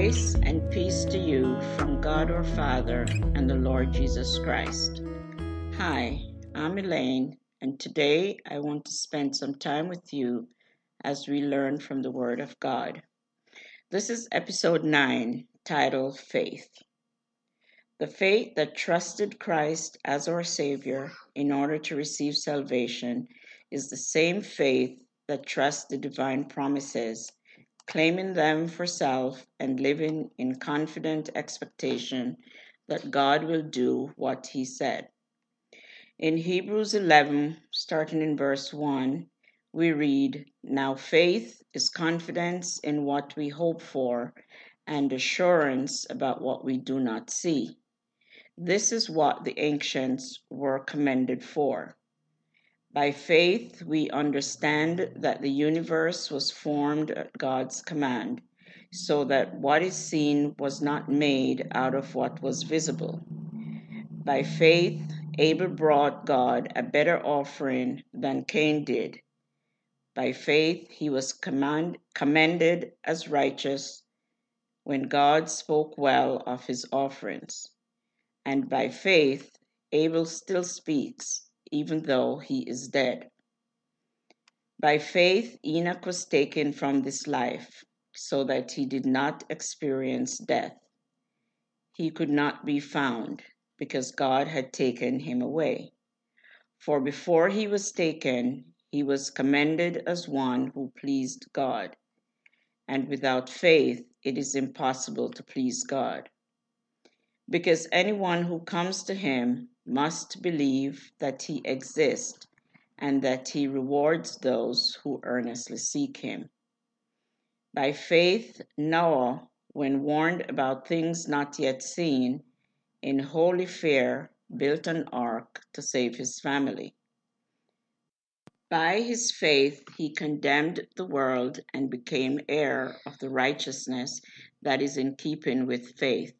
Grace and peace to you from God our Father and the Lord Jesus Christ. Hi, I'm Elaine, and today I want to spend some time with you as we learn from the Word of God. This is episode 9, titled Faith. The faith that trusted Christ as our Savior in order to receive salvation is the same faith that trusts the divine promises claiming them for self and living in confident expectation that God will do what he said. In Hebrews 11, starting in verse 1, we read, Now faith is confidence in what we hope for and assurance about what we do not see. This is what the ancients were commended for. By faith, we understand that the universe was formed at God's command, so that what is seen was not made out of what was visible. By faith, Abel brought God a better offering than Cain did. By faith, he was command, commended as righteous when God spoke well of his offerings. And by faith, Abel still speaks even though he is dead. By faith, Enoch was taken from this life so that he did not experience death. He could not be found because God had taken him away. For before he was taken, he was commended as one who pleased God. And without faith, it is impossible to please God. Because anyone who comes to him must believe that he exists and that he rewards those who earnestly seek him. By faith, Noah, when warned about things not yet seen, in holy fear built an ark to save his family. By his faith, he condemned the world and became heir of the righteousness that is in keeping with faith.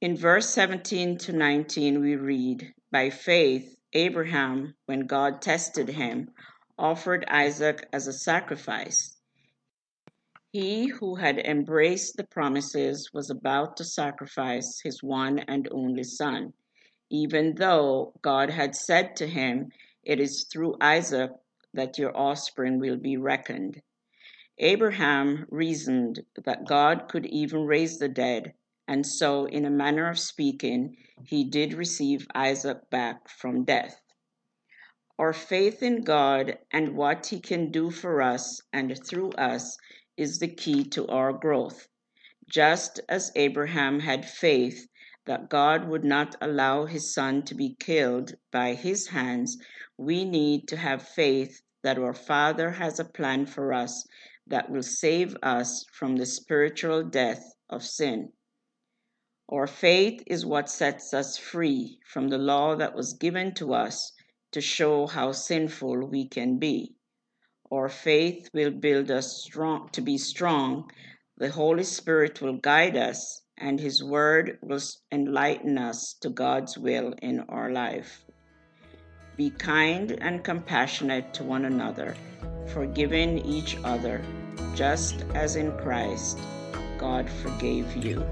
In verse 17 to 19, we read, By faith, Abraham, when God tested him, offered Isaac as a sacrifice. He who had embraced the promises was about to sacrifice his one and only son, even though God had said to him, It is through Isaac that your offspring will be reckoned. Abraham reasoned that God could even raise the dead and so, in a manner of speaking, he did receive Isaac back from death. Our faith in God and what he can do for us and through us is the key to our growth. Just as Abraham had faith that God would not allow his son to be killed by his hands, we need to have faith that our Father has a plan for us that will save us from the spiritual death of sin. Our faith is what sets us free from the law that was given to us to show how sinful we can be. Our faith will build us strong to be strong. The Holy Spirit will guide us and his word will enlighten us to God's will in our life. Be kind and compassionate to one another, forgiving each other, just as in Christ God forgave you.